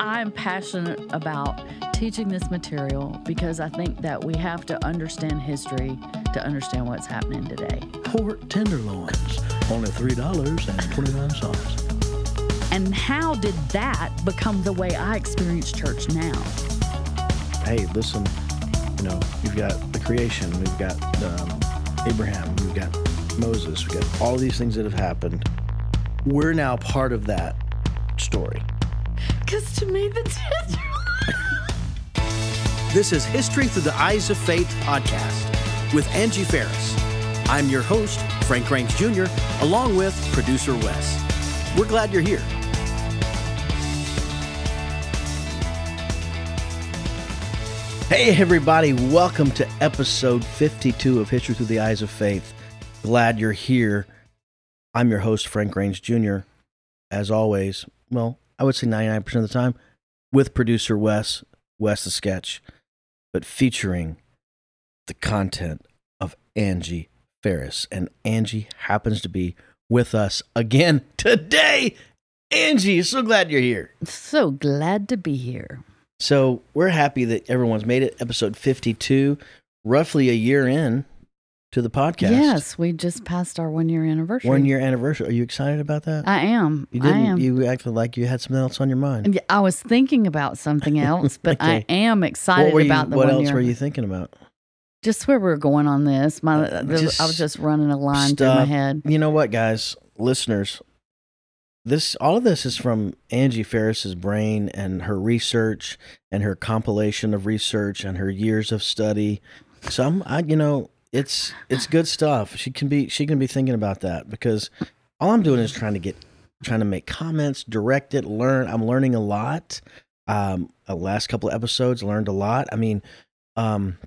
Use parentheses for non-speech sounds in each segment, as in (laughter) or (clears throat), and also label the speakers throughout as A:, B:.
A: I'm passionate about teaching this material because I think that we have to understand history to understand what's happening today.
B: Pork tenderloins, only three dollars and twenty nine cents.
A: And how did that become the way I experience church now?
B: Hey, listen, you know you've got the creation, we've got um, Abraham, we've got Moses, we've got all these things that have happened. We're now part of that story.
A: Because to me, the
B: This is History Through the Eyes of Faith podcast with Angie Ferris. I'm your host, Frank Ranks Jr., along with producer Wes. We're glad you're here. Hey, everybody, welcome to episode 52 of History Through the Eyes of Faith. Glad you're here. I'm your host, Frank Range Jr., as always. Well, I would say 99% of the time with producer Wes, Wes the Sketch, but featuring the content of Angie Ferris. And Angie happens to be with us again today. Angie, so glad you're here.
A: So glad to be here.
B: So we're happy that everyone's made it. Episode 52, roughly a year in to the podcast.
A: Yes, we just passed our one year anniversary.
B: One year anniversary. Are you excited about that?
A: I am.
B: you didn't.
A: am.
B: You acted like you had something else on your mind.
A: I was thinking about something (laughs) else, but I am excited
B: you,
A: about the
B: What
A: one
B: else
A: year.
B: were you thinking about?
A: Just where we're going on this. My,
B: Uh,
A: the- I was
B: just
A: running a line through my head.
B: You know what, guys, listeners, this all of this is from Angie Ferris's brain and her research and her compilation of research and her years of study. So I'm, I, you know, it's it's good stuff. She can be she can be thinking about that because all I'm doing is trying to get trying to make comments, direct it, learn. I'm learning a lot. Um, the last couple of episodes learned a lot. I mean, um,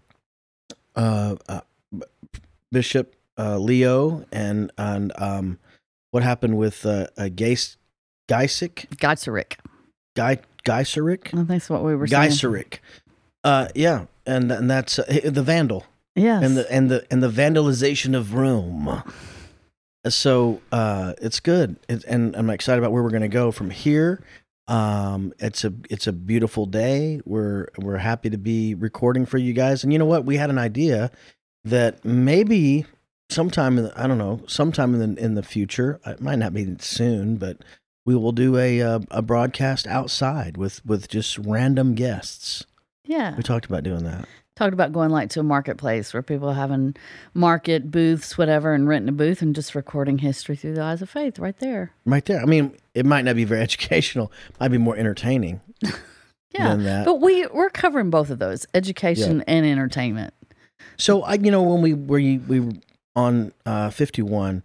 B: uh, uh Bishop uh, Leo and and um, what happened with uh, uh, Geis, Geisic,
A: Geiserick.
B: Guy Geiseric,
A: I think that's what we were saying.
B: Geiseric. Uh, yeah, and and that's uh, the Vandal
A: Yes.
B: and the and the and the vandalization of Rome. So uh, it's good, it, and I'm excited about where we're going to go from here. Um, it's a it's a beautiful day. We're we're happy to be recording for you guys. And you know what? We had an idea that maybe sometime in the, I don't know sometime in the in the future. It might not be soon, but we will do a uh, a broadcast outside with with just random guests.
A: yeah.
B: We talked about doing that.
A: Talked about going like to a marketplace where people are having market booths, whatever, and renting a booth and just recording history through the eyes of faith right there.
B: Right there. I mean, it might not be very (laughs) educational. Might be more entertaining (laughs)
A: Yeah.
B: than that.
A: But we we're covering both of those, education and entertainment.
B: So I, you know, when we were we were on uh, fifty one,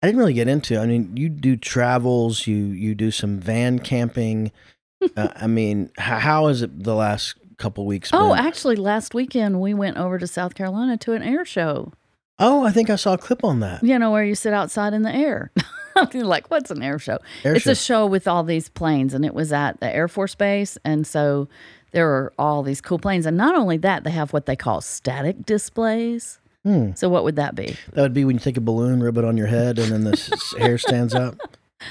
B: I didn't really get into. I mean, you do travels, you you do some van camping. (laughs) uh, I mean, how, how is it the last couple weeks? Ago.
A: Oh,
B: been?
A: actually, last weekend we went over to South Carolina to an air show.
B: oh, I think I saw a clip on that.
A: You know, where you sit outside in the air. (laughs) You're like, what's an air show?
B: Air
A: it's
B: show.
A: a show with all these planes, and it was at the Air Force Base. And so there are all these cool planes. And not only that, they have what they call static displays.
B: Hmm.
A: So, what would that be?
B: That would be when you take a balloon, rub it on your head, and then the (laughs) hair stands up.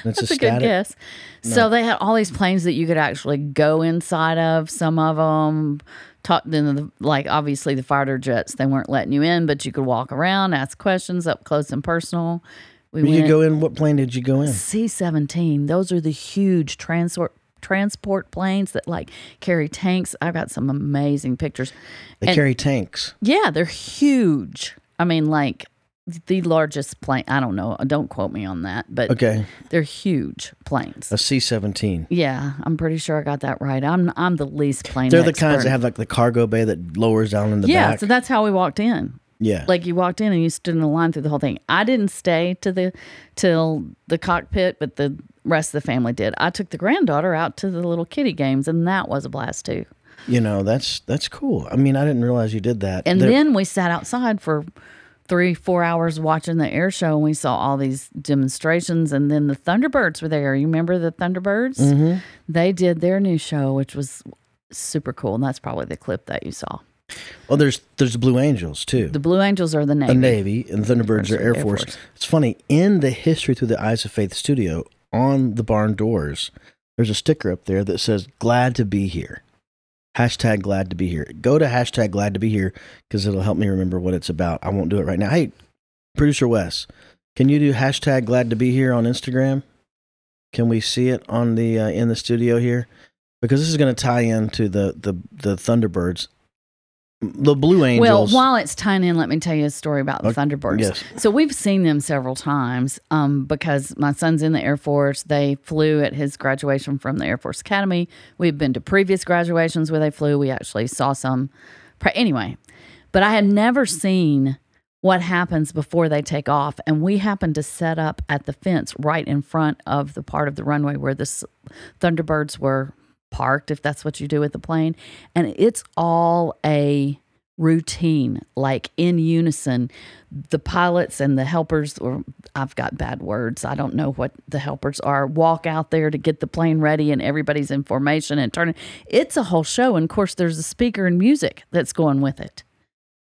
B: It's
A: That's
B: a
A: a good guess. So, they had all these planes that you could actually go inside of. Some of them, talk, then the, like obviously the fighter jets, they weren't letting you in, but you could walk around, ask questions up close and personal. We
B: you
A: went-
B: go in? What plane did you go in?
A: C seventeen. Those are the huge transport transport planes that like carry tanks. I've got some amazing pictures.
B: They
A: And-
B: carry tanks.
A: Yeah, they're huge. I mean, like the largest plane. I don't know. Don't quote me on that, but
B: Okay,
A: they're huge planes.
B: a C seventeen.
A: Yeah, I'm pretty sure I got that right. I'm I'm the least plane.
B: They're the kinds that have like the cargo bay that lowers down in the
A: yeah,
B: back.
A: Yeah, so that's how we walked in.
B: yeah,
A: Like you walked in and you stood in the line through the whole thing. I didn't stay to the till the cockpit, but the rest of the family did. I took the granddaughter out to the little kiddie games, and that was a blast too.
B: you know that's that's cool. I mean, I didn't realize you did that.
A: And then we sat outside for three, four hours watching the air show, and we saw all these demonstrations. And then the Thunderbirds were there. You remember the Thunderbirds?
B: Mm-hmm.
A: They did their new show, which was super cool, and that's probably the clip that you saw.
B: well, there's there's the Blue Angels too.
A: The Blue Angels are the Navy.
B: the Navy and the Thunderbirds are Air,
A: Air
B: Force.
A: Force.
B: It's funny in the history through the eyes of faith studio on the barn doors. there's a sticker up there that says "Glad to be here." Hashtag glad to be here. Go to hashtag glad to be here because it'll help me remember what it's about. I won't do it right now. Hey, producer Wes, can you do hashtag glad to be here on Instagram? Can we see it on the uh, in the studio here? Because this is going to tie into the the the Thunderbirds, the Blue Angels.
A: Well, while it's tying in, let me tell you a story about the
B: Okay,
A: Thunderbirds.
B: yes.
A: So we've seen them several times um, because my son's in the Air Force. They flew at his graduation from the Air Force Academy. We've been to previous graduations where they flew. We actually saw some. Pre- anyway, but I had never seen what happens before they take off. And we happened to set up at the fence right in front of the part of the runway where the s- Thunderbirds were parked, if that's what you do with the plane. And it's all a routine, like in unison. The pilots and the helpers, or I've got bad words, I don't know what the helpers are, walk out there to get the plane ready and everybody's in formation and turning. It's a whole show. And of course, there's a speaker and music that's going with it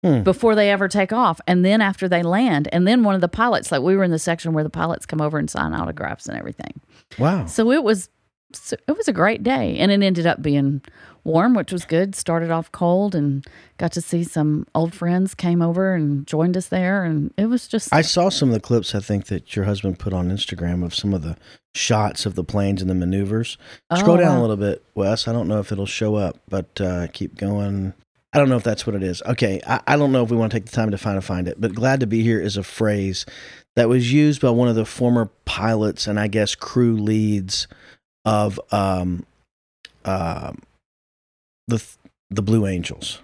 B: Hmm.
A: before they ever take off and then after they land and then one of the pilots like we were in the section where the pilots come over and sign autographs and everything
B: wow.
A: so it was so it was a great day and it ended up being warm which was good started off cold and got to see some old friends came over and joined us there and it was just
B: I saw some of the clips I think that your husband put on Instagram of some of the shots of the planes and the maneuvers. Scroll
A: Oh,
B: down a little bit, Wes. I don't know if it'll show up, but uh, keep going. I don't know if that's what it is. Okay, I, I don't know if we want to take the time to find to find it, but glad to be here is a phrase that was used by one of the former pilots and I guess crew leads of um, um the the Blue Angels.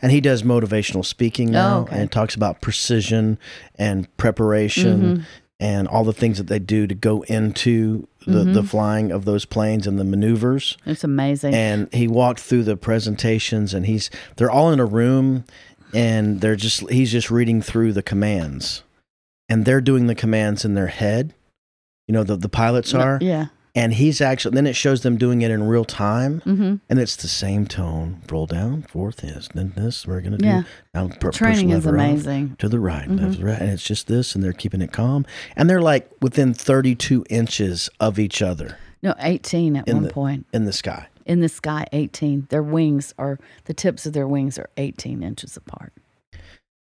B: And he does motivational speaking now
A: Oh, okay.
B: and talks about precision and preparation
A: Mhm.
B: and all the things that they do to go into the, the
A: Mhm.
B: flying of those planes and the maneuvers.
A: it's amazing
B: And he walked through the presentations and he's they're all in a room and they're just he's just reading through the commands. And they're doing the commands in their head. You know, the, the pilots are.
A: yeah
B: And he's actually then it shows them doing it in real time
A: hmm
B: and it's the same tone. Roll down, fourth is, then this we're gonna do
A: Yeah.
B: now push
A: training is amazing
B: to the right,
A: Mhm.
B: left, right, and it's just this, and they're keeping it calm, and they're like within 32 inches of each other
A: no 18 at
B: In
A: one
B: the-
A: point
B: in the sky.
A: in the sky 18 their wings are the tips of their wings are 18 inches apart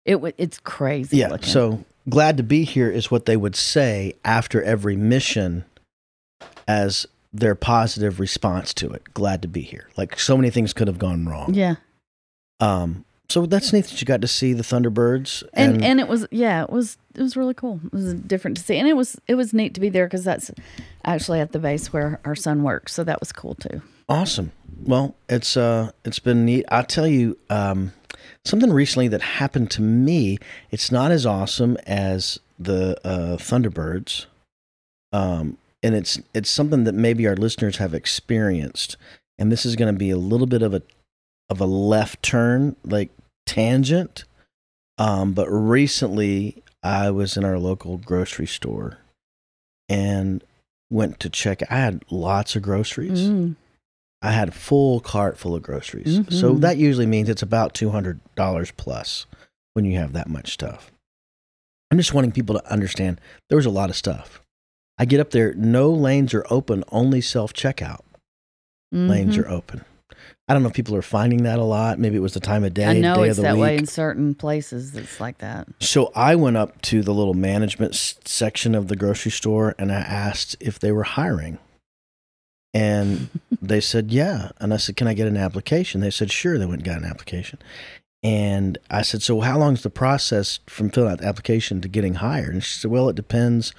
A: it it's crazy
B: Yeah.
A: looking.
B: So glad to be here is what they would say after every mission, as their positive response to it. Glad to be here. Like so many things could have gone wrong.
A: yeah
B: Um. So that's neat that you got to see the Thunderbirds
A: and and it was yeah it was it was really cool it was different to see and it was it was neat to be there because that's actually at the base where our son works so that was cool too
B: Awesome. Well, it's uh it's been neat. I'll tell you um something recently that happened to me. It's not as awesome as the uh Thunderbirds. Um and it's it's something that maybe our listeners have experienced. And this is going to be a little bit of a of a left turn, like tangent. Um but recently I was in our local grocery store and went to check I had lots of groceries.
A: Mm.
B: I had a full cart full of groceries. So
A: Mhm.
B: that usually means it's about $200 plus when you have that much stuff. I'm just wanting people to understand there was a lot of stuff. I get up there, no lanes are open, only self checkout lanes
A: Mhm.
B: are open. I don't know if people are finding that a lot. Maybe it was the time of day,
A: i know
B: day
A: it's
B: of the
A: that
B: week.
A: way in certain places it's like that
B: So I went up to the little management s- section of the grocery store and I asked if they were hiring. And (laughs) they said, yeah. And I said, can I get an application? They said, sure. They went and got an application. And I said, so how long is the process from filling out the application to getting hired? And she said, well, it depends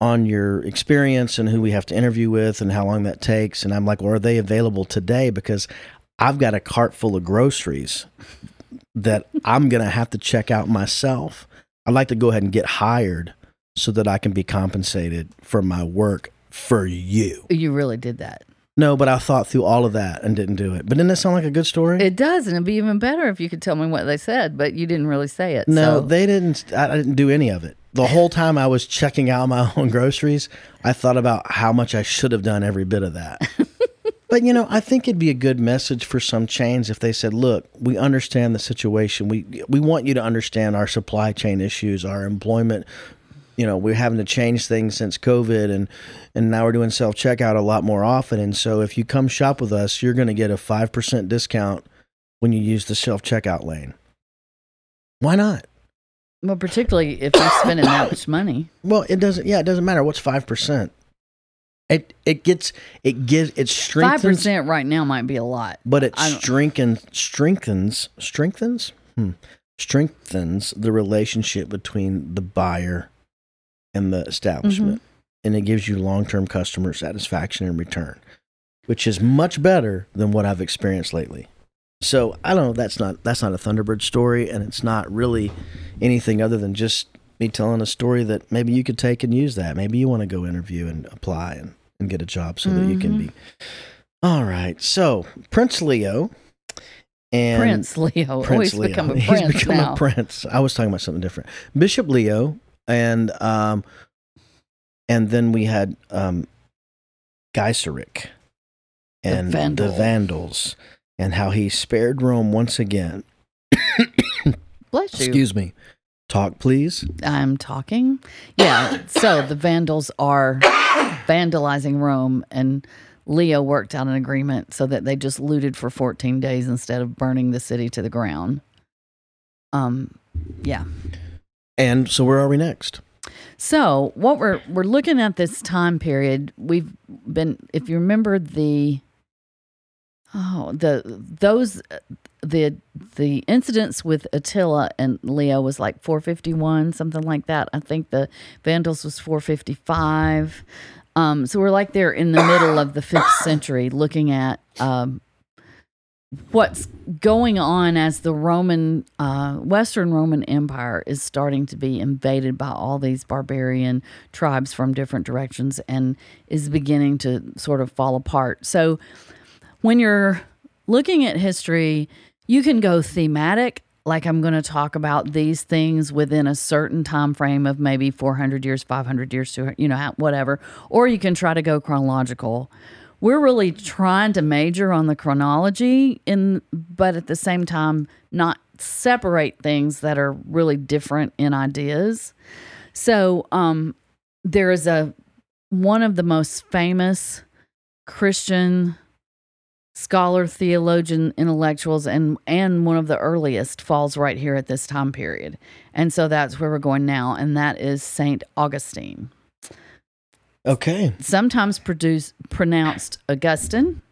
B: on your experience and who we have to interview with and how long that takes. And I'm like, well, are they available today? Because I've got a cart full of groceries that I'm going to have to check out myself. I'd like to go ahead and get hired so that I can be compensated for my work for you.
A: you really did that
B: No, but I thought through all of that and didn't do it. But didn't that sound like a good story?
A: it does and it'd be even better if you could tell me what they said but you didn't really say it
B: no,
A: so.
B: they didn't. I I didn't do any of it. The whole time I was checking out my (laughs) own groceries, I thought about how much I should have done every bit of that. (laughs) but you know, I think it'd be a good message for some chains if they said, "Look, we understand the situation. We we want you to understand our supply chain issues, our employment you know we're having to change things since COVID, and and now we're doing self checkout a lot more often. And so if you come shop with us, you're going to get a five percent discount when you use the self checkout lane. Why not?
A: Well, particularly if you're spending that much money.
B: Well, it doesn't. Yeah, it doesn't matter. What's five percent? It it gets it gives it strengthens five
A: percent right now might be a lot.
B: but it strengthens strengthens strengthens hmm, strengthens the relationship between the buyer and the establishment, mm-hmm. and it gives you long term customer satisfaction in return, which is much better than what I've experienced lately. So I don't know. That's not that's not a Thunderbird story, and it's not really anything other than just me telling a story that maybe you could take and use that. Maybe you want to go interview and apply and, and get a job so that you can be. Mm-hmm. All right. So Prince Leo and
A: Prince Leo.
B: Prince
A: oh, he's
B: Leo.
A: become a (laughs)
B: He's become
A: now.
B: a prince. I was talking about something different. Bishop Leo and um and then we had um Geiseric and the,
A: Vandal.
B: Vandals and how he spared Rome once again.
A: Bless you.
B: Excuse me. Talk please.
A: I'm talking. Yeah. So the Vandals are vandalizing Rome, and Leo worked out an agreement so that they just looted for 14 days instead of burning the city to the ground. Um, yeah.
B: And so where are we next?
A: So what we're we're looking at this time period, we've been if you remember the oh the those the the incidents with Attila and Leo was like 451 something like that. I think the Vandals was 455. Um, so we're like there in the middle of the fifth century, looking at um, what's going on as the Roman, uh, Western Roman Empire is starting to be invaded by all these barbarian tribes from different directions and is beginning to sort of fall apart. So when you're looking at history, you can go thematic. Like I'm going to talk about these things within a certain time frame of maybe 400 years, 500 years, 200, you know, whatever. Or you can try to go chronological we're really trying to major on the chronology in but at the same time not separate things that are really different in ideas. So um there is a one of the most famous christian scholar theologian intellectuals and and one of the earliest falls right here at this time period. And so that's where we're going now and that is saint augustine
B: Okay.
A: sometimes produce, pronounced Augustine,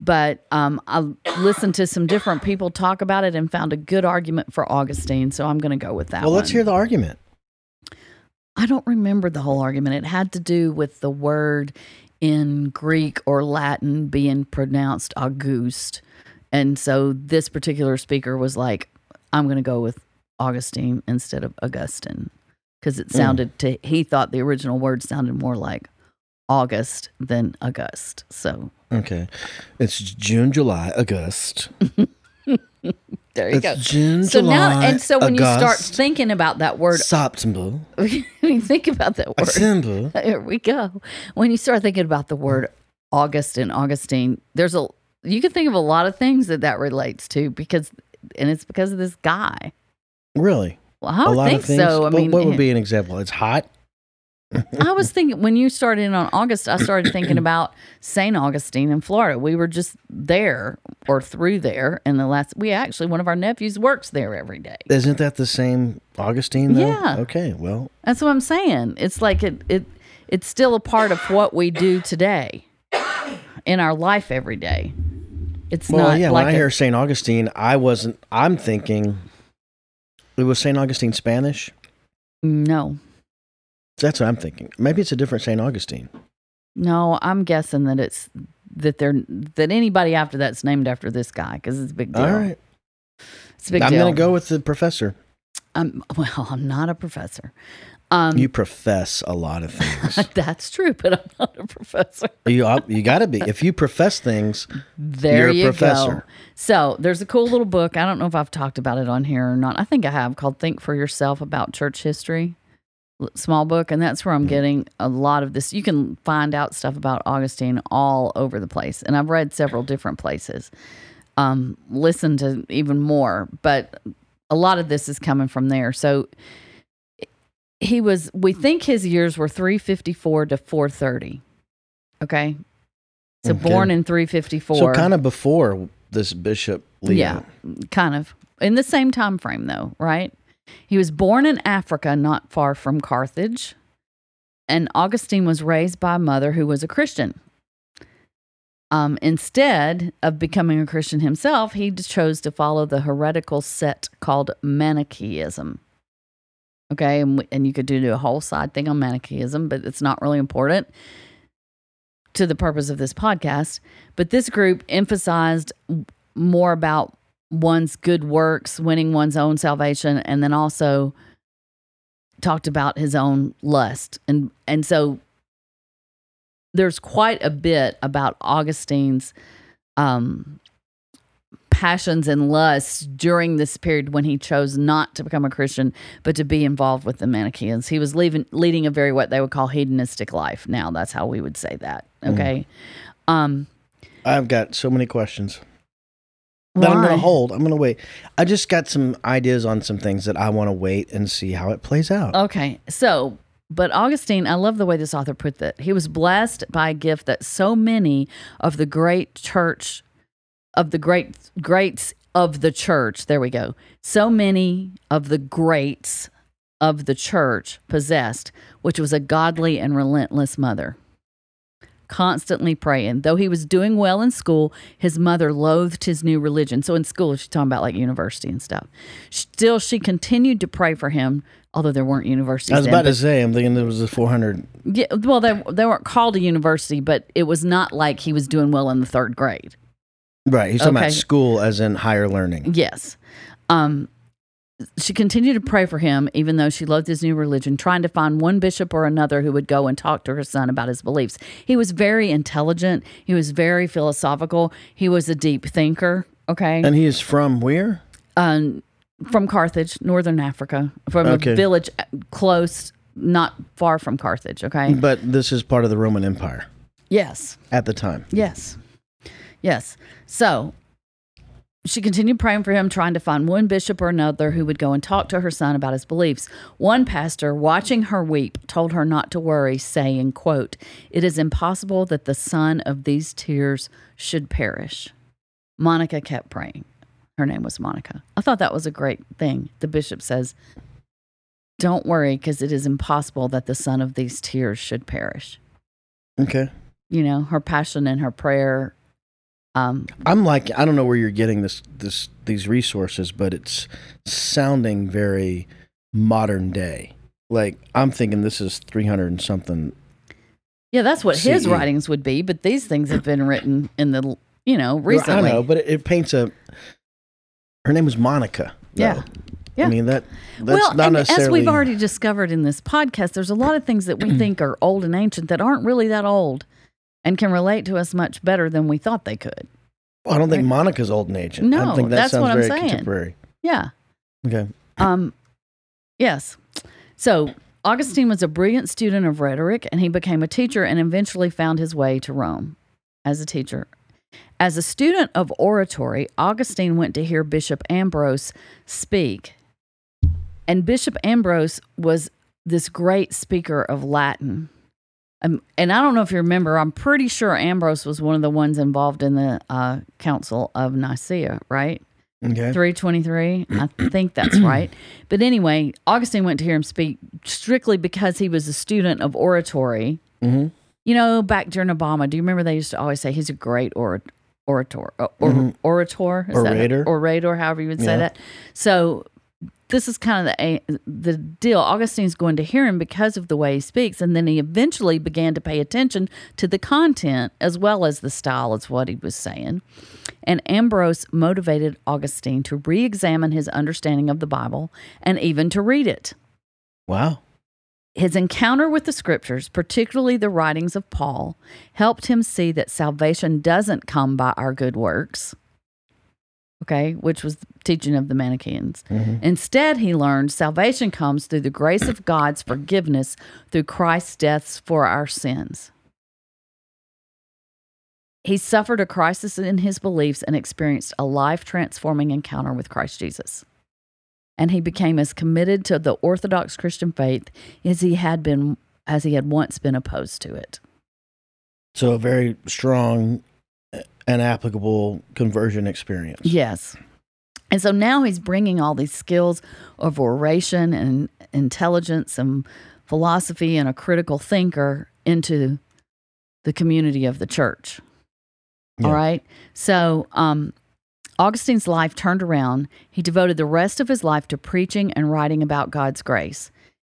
A: but um, I listened to some different people talk about it and found a good argument for Augustine, so I'm going to go with that.
B: Well, let's
A: one.
B: hear the argument.
A: I don't remember the whole argument. It had to do with the word in Greek or Latin being pronounced August. and so this particular speaker was like, "I'm going to go with Augustine instead of Augustine." Because it mm. sounded to he thought the original word sounded more like August than August. So
B: Okay. It's June, July, August. (laughs)
A: there you
B: it's
A: go.
B: June,
A: So
B: July,
A: now, and so when you start thinking about that word,
B: September,
A: when (laughs) you think about that word,
B: December. (laughs)
A: there we go. When you start thinking about the word August and Augustine, there's a you can think of a lot of things that that relates to because, and it's because of this guy.
B: Really?
A: Well, I
B: lot
A: think so. I
B: what,
A: mean,
B: what would eh. be an example? It's hot.
A: I was thinking when you started in on August, I started thinking (clears throat) about St. Augustine in Florida. We were just there or through there in the last. We actually one of our nephews works there every day.
B: Isn't that the same Augustine? Though?
A: Yeah.
B: Okay. Well,
A: That's what I'm saying. It's like it it it's still a part of what we do today in our life every day. It's
B: well,
A: not
B: yeah.
A: like
B: when I
A: a-
B: hear Saint Augustine, I wasn't. I'm thinking. Was Saint Augustine Spanish.
A: no.
B: That's what I'm thinking. Maybe it's a different Saint Augustine.
A: No, I'm guessing that it's that they're that anybody after that's named after this guy because it's a big deal.
B: All right.
A: It's a big deal.
B: I'm going to go with the professor.
A: Um, (laughs) well, I'm not a professor. Um,
B: You profess a lot of things. (laughs)
A: that's true, but I'm not a professor.
B: you you got to be. If you profess things,
A: There
B: You're a
A: you
B: professor.
A: go. So there's a cool little book. I don't know if I've talked about it on here or not. I think I have called Think for Yourself about church history. Small book, and that's where I'm getting a lot of this. You can find out stuff about Augustine all over the place, and I've read several different places. Um, listen to even more, but a lot of this is coming from there. So he was we think his years were 354 to 430 okay? So
B: Okay.
A: born in 354
B: So kind of before this Bishop Leo.
A: yeah kind of. In the same time frame though right? He was born in africa not far from carthage and augustine was raised by a mother who was a christian. Um, instead of becoming a christian himself he chose to follow the heretical sect called manichaeism okay and, and you could do a whole side thing on manichaeism but it's not really important to the purpose of this podcast but this group emphasized more about one's good works, winning one's own salvation, and then also talked about his own lust. And and so there's quite a bit about Augustine's um passions and lusts during this period when he chose not to become a Christian but to be involved with the Manichaeans. He was leaving, leading a very what they would call hedonistic life. Now that's how we would say that. Okay. Um
B: I've got so many questions that I'm going to hold. I'm going to wait. I just got some ideas on some things that I want to wait and see how it plays out.
A: Okay. So, but Augustine, I love the way this author put that. He was blessed by a gift that so many of the great church, of the great greats of the church, there we go. So many of the greats of the church possessed, which was a godly and relentless mother. Constantly praying. Though he was doing well in school, his mother loathed his new religion. So in school, she's talking about like university and stuff. Still, she continued to pray for him, although there weren't universities.
B: I was about to say, I'm thinking there was a 400.
A: yeah, well, they they weren't called a university, but it was not like he was doing well in the third grade.
B: Right. He's talking
A: Okay.
B: about school as in higher learning.
A: Yes. Um, she continued to pray for him, even though she loved his new religion, trying to find one bishop or another who would go and talk to her son about his beliefs. He was very intelligent. He was very philosophical. He was a deep thinker. Okay.
B: And he is from where?
A: um, from Carthage, northern Africa, from
B: Okay.
A: a village close, not far from Carthage. Okay.
B: But this is part of the Roman Empire
A: Yes.
B: at the time.
A: Yes. Yes. So she continued praying for him, trying to find one bishop or another who would go and talk to her son about his beliefs. One pastor, watching her weep, told her not to worry, saying, quote, It is impossible that the son of these tears should perish. Monica kept praying. Her name was Monica. I thought that was a great thing. The bishop says, Don't worry, because it is impossible that the son of these tears should perish.
B: Okay.
A: You know, her passion and her prayer um,
B: I'm like, I don't know where you're getting this, this, these resources, but it's sounding very modern day. Like I'm thinking this is 300 and something.
A: Yeah, that's what his writings would be, but these things have been written in the you know recently.
B: I know, but it, it paints a. Her name was Monica. though.
A: Yeah. Yeah.
B: I mean that. That's
A: well,
B: not
A: and
B: necessarily.
A: as we've already discovered in this podcast, there's a lot of things that we (clears throat) think are old and ancient that aren't really that old, and can relate to us much better than we thought they could.
B: Well, I don't think Monica's old and ancient. I
A: No,
B: think that
A: that's
B: sounds
A: what I'm
B: very
A: saying.
B: contemporary.
A: Yeah.
B: Okay.
A: Um, yes. So Augustine was a brilliant student of rhetoric, and he became a teacher and eventually found his way to Rome as a teacher. As a student of oratory, Augustine went to hear Bishop Ambrose speak. And Bishop Ambrose was this great speaker of Latin. Um, and I don't know if you remember, I'm pretty sure Ambrose was one of the ones involved in the uh, Council of Nicaea, right?
B: Okay.
A: 323. I think that's (clears throat) right. But anyway, Augustine went to hear him speak strictly because he was a student of oratory.
B: hmm
A: You know, back during Obama, do you remember they used to always say he's a great or, orator? uh, Or,
B: Mhm.
A: Orator? Is that-
B: Orator.
A: orator, however you would say
B: Yeah.
A: that. So this is kind of the the deal. Augustine's going to hear him because of the way he speaks, and then he eventually began to pay attention to the content as well as the style of what he was saying. And Ambrose motivated Augustine to re-examine his understanding of the Bible and even to read it.
B: Wow.
A: His encounter with the scriptures, particularly the writings of Paul, helped him see that salvation doesn't come by our good works. Okay, which was the teaching of the Manichaeans.
B: hmm
A: Instead, he learned salvation comes through the grace of God's forgiveness through Christ's deaths for our sins. He suffered a crisis in his beliefs and experienced a life transforming encounter with Christ Jesus. and he became as committed to the Orthodox Christian faith as he had been as he had once been opposed to it.
B: So a very strong and applicable conversion experience.
A: Yes. And so now he's bringing all these skills of oration and intelligence and philosophy and a critical thinker into the community of the church.
B: Yeah.
A: All right. So, um, Augustine's life turned around. He devoted the rest of his life to preaching and writing about God's grace.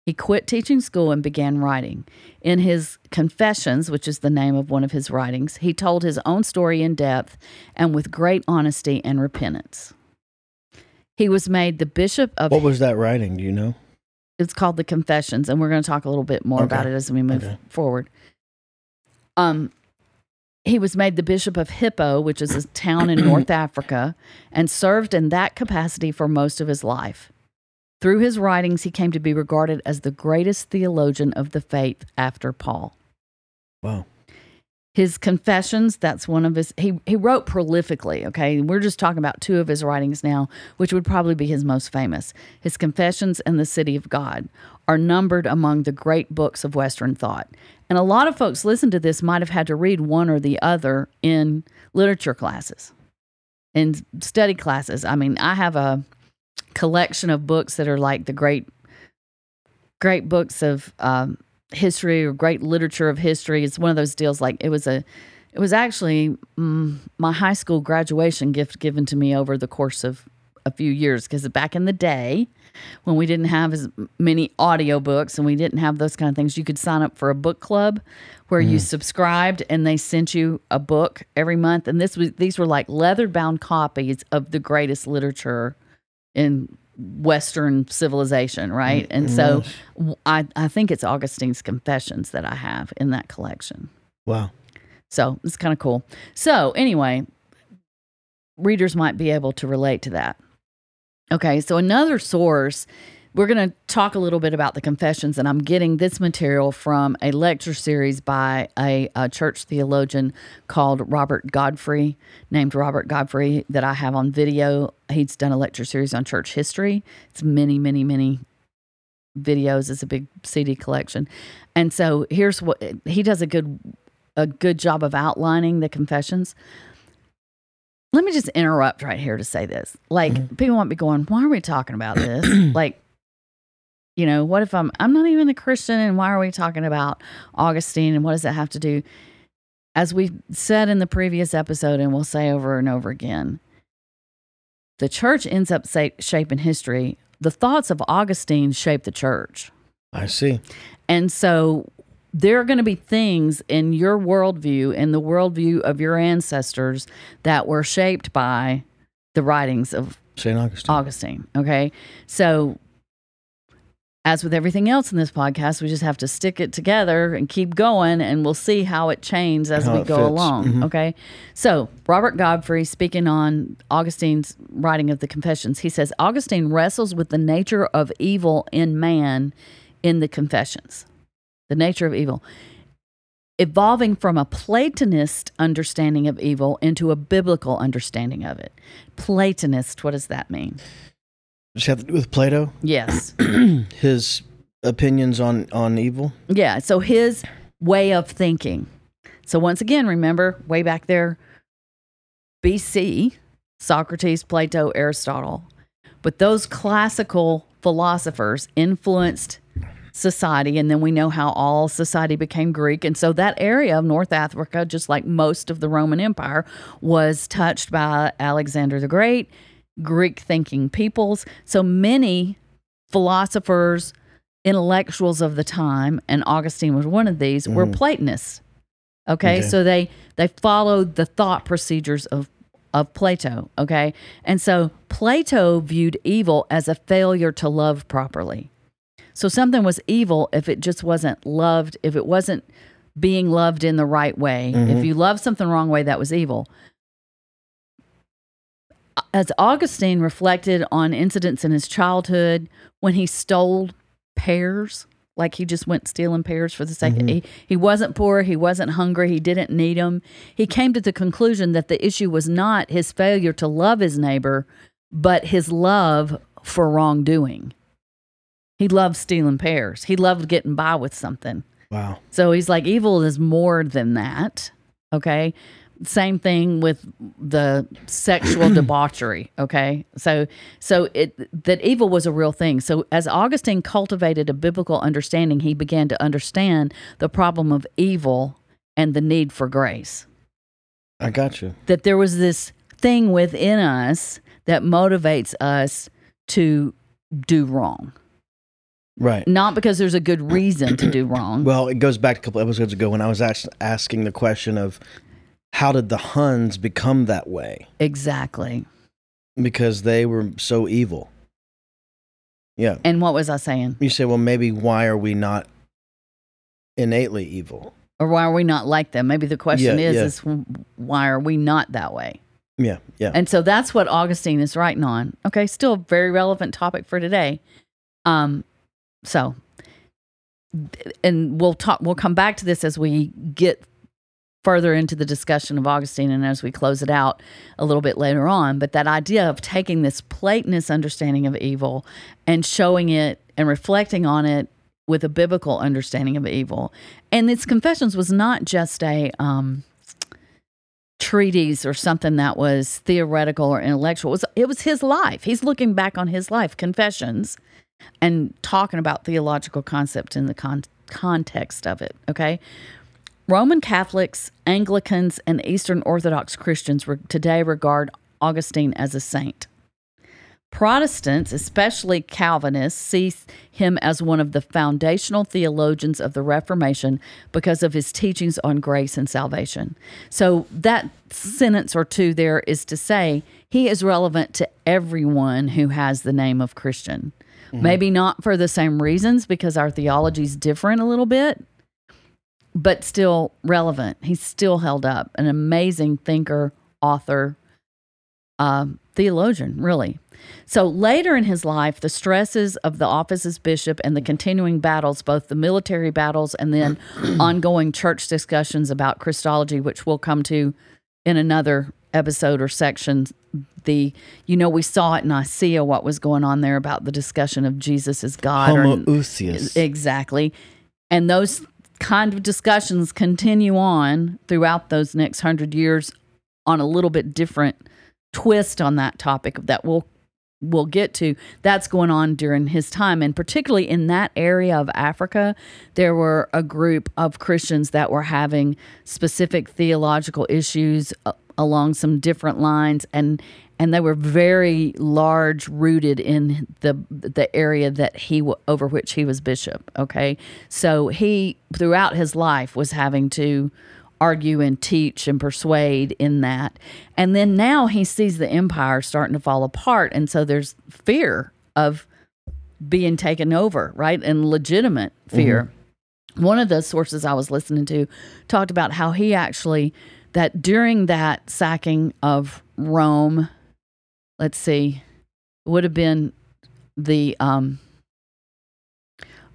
A: He quit teaching school and began writing. In his Confessions, which is the name of one of his writings, he told his own story in depth and with great honesty and repentance. He was made the bishop of
B: What was that writing? Do you know?
A: it's called the Confessions, and we're going to talk a little bit more about it as we move
B: Okay.
A: forward. Um, he was made the bishop of Hippo, which is a town in North (clears throat) Africa, and served in that capacity for most of his life. Through his writings, he came to be regarded as the greatest theologian of the faith after Paul.
B: Wow.
A: His confessions, that's one of his, he, he wrote prolifically, okay? We're just talking about two of his writings now, which would probably be his most famous. His Confessions and The City of God are numbered among the great books of Western thought. And a lot of folks listen to this might have had to read one or the other in literature classes, in study classes. I mean, I have a collection of books that are like the great, great books of um, history or great literature of history. It's one of those deals like it was a, it was actually mm, my high school graduation gift given to me over the course of a few years because back in the day when we didn't have as many audiobooks and we didn't have those kind of things you could sign up for a book club where you subscribed and they sent you a book every month and this was these were like leather bound copies of the greatest literature in western civilization right mm, and mm, so I, I think it's augustine's confessions that i have in that collection
B: Wow.
A: so it's kind of cool. So, anyway, readers might be able to relate to that. Okay, so another source, we're going to talk a little bit about the confessions, and I'm getting this material from a lecture series by a, a church theologian called Robert Godfrey, named Robert Godfrey, that I have on video. He's done a lecture series on church history. It's many, many, many videos. It's a big CD collection. And so here's what he does a good a good job of outlining the confessions. Let me just interrupt right here to say this. Like mm-hmm. people might be going, "Why are we talking about this?" (clears throat) like you know, what if I'm I'm not even a Christian and why are we talking about Augustine and what does that have to do? As we said in the previous episode and we'll say over and over again, the church ends up sa- shaping history. The thoughts of Augustine shape the church.
B: I see.
A: And so there are going to be things in your worldview in the worldview of your ancestors that were shaped by the writings of
B: St. Augustine.
A: Augustine. Okay. So, as with everything else in this podcast, we just have to stick it together and keep going, and we'll see how it changes as
B: How
A: we go
B: fits.
A: along.
B: Mhm.
A: Okay. So, Robert Godfrey, speaking on Augustine's writing of the Confessions, he says Augustine wrestles with the nature of evil in man in the Confessions. The nature of evil. Evolving from a Platonist understanding of evil into a biblical understanding of it. Platonist, what does that mean?
B: Just have to do with Plato,
A: Yes. (clears throat)
B: his opinions on on evil.
A: Yeah. So his way of thinking. So once again, remember way back there, BC, Socrates, Plato, Aristotle. But those classical philosophers influenced society. And then we know how all society became Greek. And so that area of North Africa, just like most of the Roman Empire, was touched by Alexander the Great, Greek thinking peoples. So many philosophers, intellectuals of the time, and Augustine was one of these, were mm. Platonists. Okay?
B: Okay.
A: so they they followed the thought procedures of of Plato. Okay, and so Plato viewed evil as a failure to love properly. So something was evil if it just wasn't loved, if it wasn't being loved in the right way. If mm-hmm. you loved something the wrong way, that was evil. As Augustine reflected on incidents in his childhood when he stole pears, like he just went stealing pears for the sake of mm-hmm. he, he wasn't poor, he wasn't hungry, he didn't need them. He came to the conclusion that the issue was not his failure to love his neighbor, but his love for wrongdoing. He loved stealing pears. He loved getting by with something.
B: Wow.
A: So he's like, evil is more than that. Okay. Same thing with the sexual (clears throat) debauchery. Okay. So, so it, that evil was a real thing. So as Augustine cultivated a biblical understanding, he began to understand the problem of evil and the need for grace.
B: I got you.
A: That there was this thing within us that motivates us to do wrong.
B: Right.
A: Not because there's a good reason to do wrong. (clears throat)
B: Well, it goes back a couple episodes ago when I was ask, asking the question of how did the Huns become that way?
A: exactly.
B: Because they were so evil. Yeah.
A: And what was I saying?
B: You say, well, maybe why are we not innately evil?
A: Or why are we not like them? Maybe the question
B: Yeah,
A: is,
B: yeah.
A: is why are we not that way?
B: Yeah. Yeah.
A: And so that's what Augustine is writing on. Okay, still a very relevant topic for today. Um, so, and we'll talk. We'll come back to this as we get further into the discussion of Augustine and as we close it out a little bit later on. But that idea of taking this Platonist understanding of evil and showing it and reflecting on it with a biblical understanding of evil, and its confessions was not just a um, treatise or something that was theoretical or intellectual. It was, it was his life. He's looking back on his life, confessions, and talking about theological concept in the con- context of it. Okay. Roman Catholics, Anglicans, and Eastern Orthodox Christians today regard Augustine as a saint. Protestants, especially Calvinists, see him as one of the foundational theologians of the Reformation because of his teachings on grace and salvation. So, that sentence or two there is to say he is relevant to everyone who has the name of Christian. Mm-hmm. Maybe not for the same reasons because our theology is different a little bit, but still relevant. He's still held up. An amazing thinker, author, um, theologian, really. So later in his life, the stresses of the office as bishop and the continuing battles, both the military battles and then (clears throat) ongoing church discussions about Christology, which we'll come to in another episode or section. The you know we saw it in Nicaea what was going on there about the discussion of Jesus as God. or- Exactly. And those kind of discussions continue on throughout those next hundred years on a little bit different twist on that topic Of that we'll we'll get to. That's going on during his time. And particularly in that area of Africa, there were a group of Christians that were having specific theological issues uh, along some different lines and and they were very large rooted in the the area that he over which he was bishop okay? So he throughout his life was having to argue and teach and persuade in that. And then now he sees the empire starting to fall apart. And so there's fear of being taken over right? And legitimate fear. Mm-hmm. One of the sources I was listening to talked about how he actually that during that sacking of Rome, let's see, it would have been the um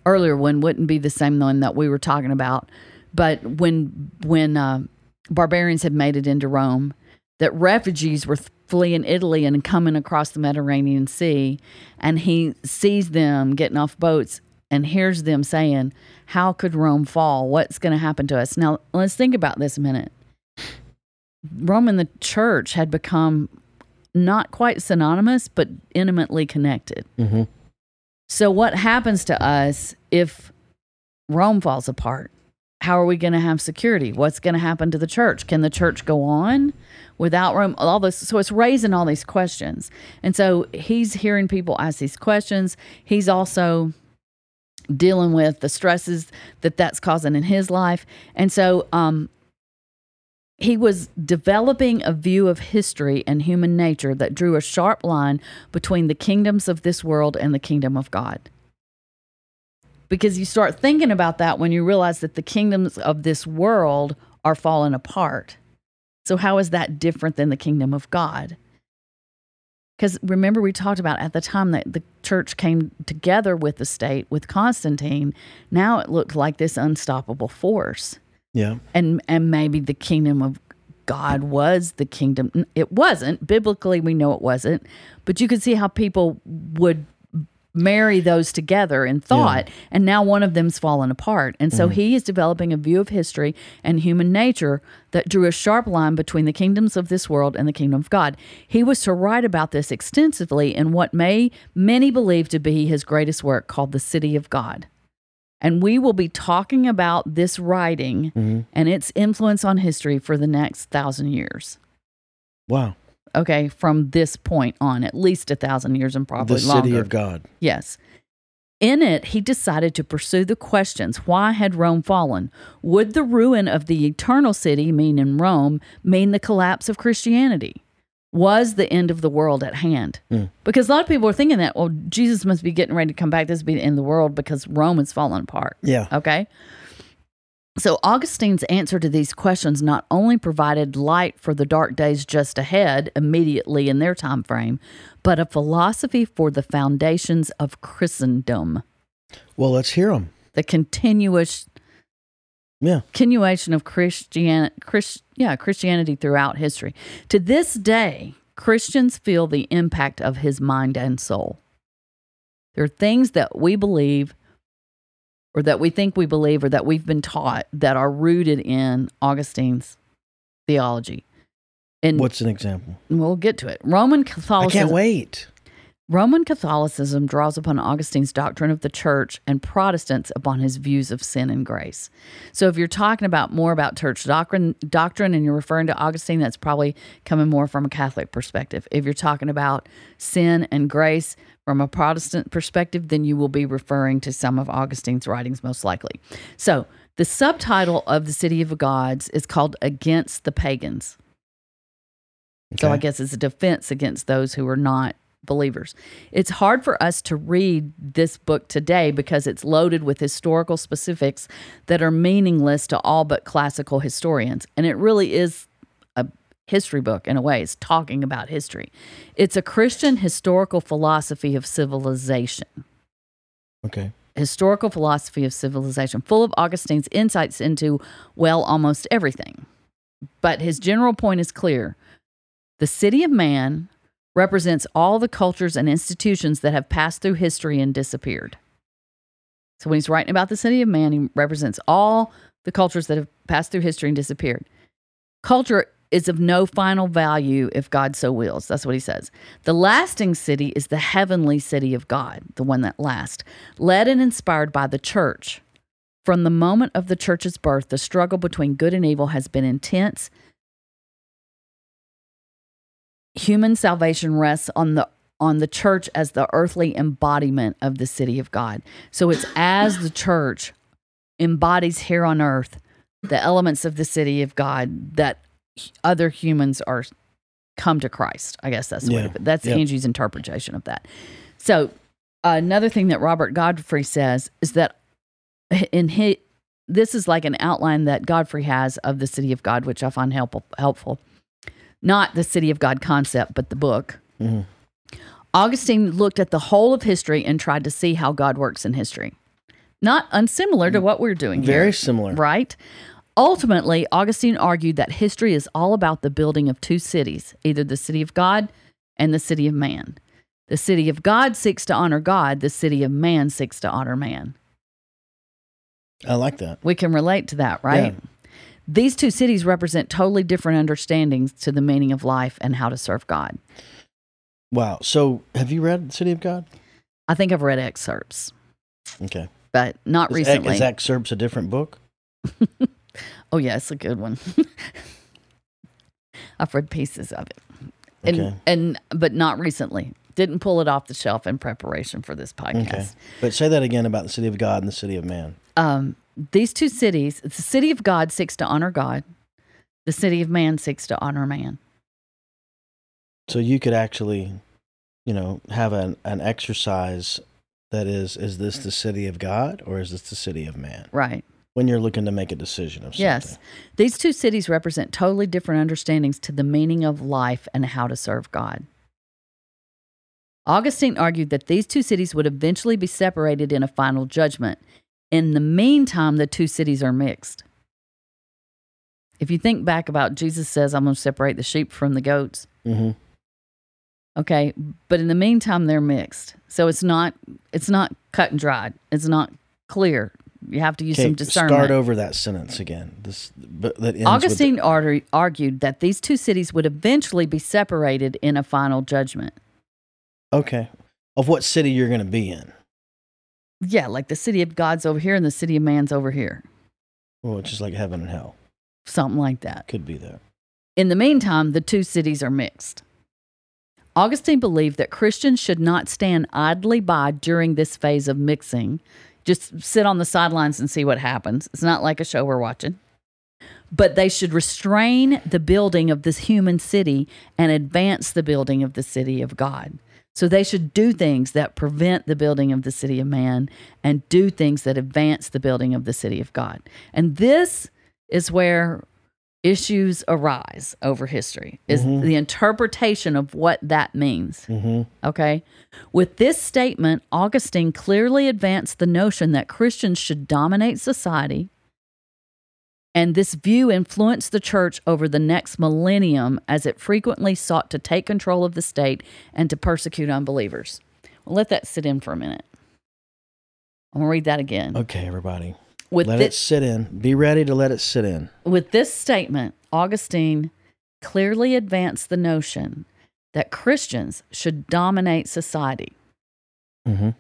A: earlier one wouldn't be the same one that we were talking about, but when when uh, barbarians had made it into Rome, that refugees were fleeing Italy and coming across the Mediterranean Sea, and he sees them getting off boats and hears them saying, "How could Rome fall? What's going to happen to us?" Now, let's think about this a minute. Rome and the church had become not quite synonymous, but intimately connected.
B: Mhm.
A: So, what happens to us if Rome falls apart? How are we going to have security? What's going to happen to the church? Can the church go on without Rome? All this. So, it's raising all these questions. And so, he's hearing people ask these questions. He's also dealing with the stresses that that's causing in his life. And so, um, he was developing a view of history and human nature that drew a sharp line between the kingdoms of this world and the kingdom of God. Because you start thinking about that when you realize that the kingdoms of this world are falling apart. So, how is that different than the kingdom of God? Because remember, we talked about at the time that the church came together with the state, with Constantine, now it looked like this unstoppable force
B: Yeah.
A: and and maybe the kingdom of God was the kingdom. It wasn't. Biblically, we know it wasn't. But you could see how people would marry those together in thought. And now one of them's fallen apart. And so mm. he is developing a view of history and human nature that drew a sharp line between the kingdoms of this world and the kingdom of God. He was to write about this extensively in what may many believe to be his greatest work called The City of God. And we will be talking about this writing mm-hmm. and its influence on history for the next thousand years.
B: Wow.
A: Okay, from this point on, at least a thousand years and probably
B: the
A: longer.
B: city of God.
A: Yes. In it, he decided to pursue the questions why had Rome fallen? Would the ruin of the eternal city, mean in Rome, mean the collapse of Christianity? Was the end of the world at hand? Hmm. Because a lot of people are thinking that, well, Jesus must be getting ready to come back. This will be the end of the world because Rome is falling apart.
B: Yeah.
A: Okay. So Augustine's answer to these questions not only provided light for the dark days just ahead immediately in their time frame, but a philosophy for the foundations of Christendom,
B: Well, let's hear them.
A: the continuous
B: Yeah.
A: continuation of Christian, Christ, yeah, Christianity throughout history. To this day, Christians feel the impact of his mind and soul. There are things that we believe or that we think we believe or that we've been taught that are rooted in Augustine's theology. And
B: What's an example?
A: we'll get to it. Roman
B: I can't wait.
A: Roman Catholicism draws upon Augustine's doctrine of the church and Protestants upon his views of sin and grace. So if you're talking about more about church doctrine doctrine and you're referring to Augustine, that's probably coming more from a Catholic perspective. If you're talking about sin and grace from a Protestant perspective, then you will be referring to some of Augustine's writings most likely. So the subtitle of the City of Gods is called Against the Pagans. So I guess it's a defense against those who are not believers. It's hard for us to read this book today because it's loaded with historical specifics that are meaningless to all but classical historians. And it really is a history book in a way. It's talking about history. It's a Christian historical philosophy of civilization
B: Okay.
A: historical philosophy of civilization, full of Augustine's insights into, well, almost everything. But his general point is clear the city of man represents all the cultures and institutions that have passed through history and disappeared. So when he's writing about the city of man, he represents all the cultures that have passed through history and disappeared. Culture is of no final value if God so wills. That's what he says. The lasting city is the heavenly city of God, the one that lasts, led and inspired by the church. From the moment of the church's birth, the struggle between good and evil has been intense. Human salvation rests on the on the church as the earthly embodiment of the city of God. So it's as the church embodies here on earth the elements of the city of God that other humans are come to Christ. I guess that's the way
B: Yeah.
A: to put That's
B: Yep.
A: Angie's interpretation of that. So another thing that Robert Godfrey says is that in his, this is like an outline that Godfrey has of the city of God, which I find helpful. Helpful, not the city of God concept, but the book.
B: Mhm.
A: Augustine looked at the whole of history and tried to see how God works in history. Not unsimilar to what we're doing here
B: Very similar.
A: right? Ultimately, Augustine argued that history is all about the building of two cities, either the city of God and the city of man. The city of God seeks to honor God, the city of man seeks to honor man.
B: I like that.
A: We can relate to that, right? These two cities represent totally different understandings to the meaning of life and how to serve God.
B: Wow. So, have you read City of God?
A: I think I've read excerpts,
B: Okay.
A: but not
B: Is,
A: recently.
B: is Excerpts a different book? (laughs)
A: oh, yeah, it's a good one. (laughs) I've read pieces of it. And,
B: Okay.
A: and but not recently. Didn't pull it off the shelf in preparation for this podcast.
B: Okay. But say that again about the City of God and the City of Man.
A: Um, these two cities, the city of God seeks to honor God. The city of man seeks to honor man.
B: So you could actually, you know, have an, an exercise that is, is this the city of God or is this the city of man?
A: Right.
B: When you're looking to make a decision of something.
A: Yes. These two cities represent totally different understandings to the meaning of life and how to serve God. Augustine argued that these two cities would eventually be separated in a final judgment. In the meantime, the two cities are mixed. If you think back about Jesus says, I'm going to separate the sheep from the goats.
B: hmm
A: Okay. But in the meantime, they're mixed. So it's not, it's not cut and dried. It's not clear. You have to use some discernment.
B: start over that sentence again. This, but that
A: Augustine argu- argued that these two cities would eventually be separated in a final judgment.
B: okay, of what city you're going to be in,
A: Yeah, like the city of God's over here and the city of man's over here.
B: well, it's just like heaven and hell.
A: Something like that.
B: Could be that.
A: In the meantime, the two cities are mixed. Augustine believed that Christians should not stand idly by during this phase of mixing. Just sit on the sidelines and see what happens. It's not like a show we're watching. But they should restrain the building of this human city and advance the building of the city of God. So they should do things that prevent the building of the city of man and do things that advance the building of the city of God. And this is where issues arise over history is the interpretation of what that means.
B: Hmm
A: okay? With this statement augustine clearly advanced the notion that christians should dominate society and this view influenced the church over the next millennium as it frequently sought to take control of the state and to persecute unbelievers well, let that sit in for a minute i'm going to read that again
B: Okay, everybody,
A: with
B: let
A: thi-
B: it sit in. Be ready to let it sit in.
A: With this statement, Augustine clearly advanced the notion that Christians should dominate society.
B: hmm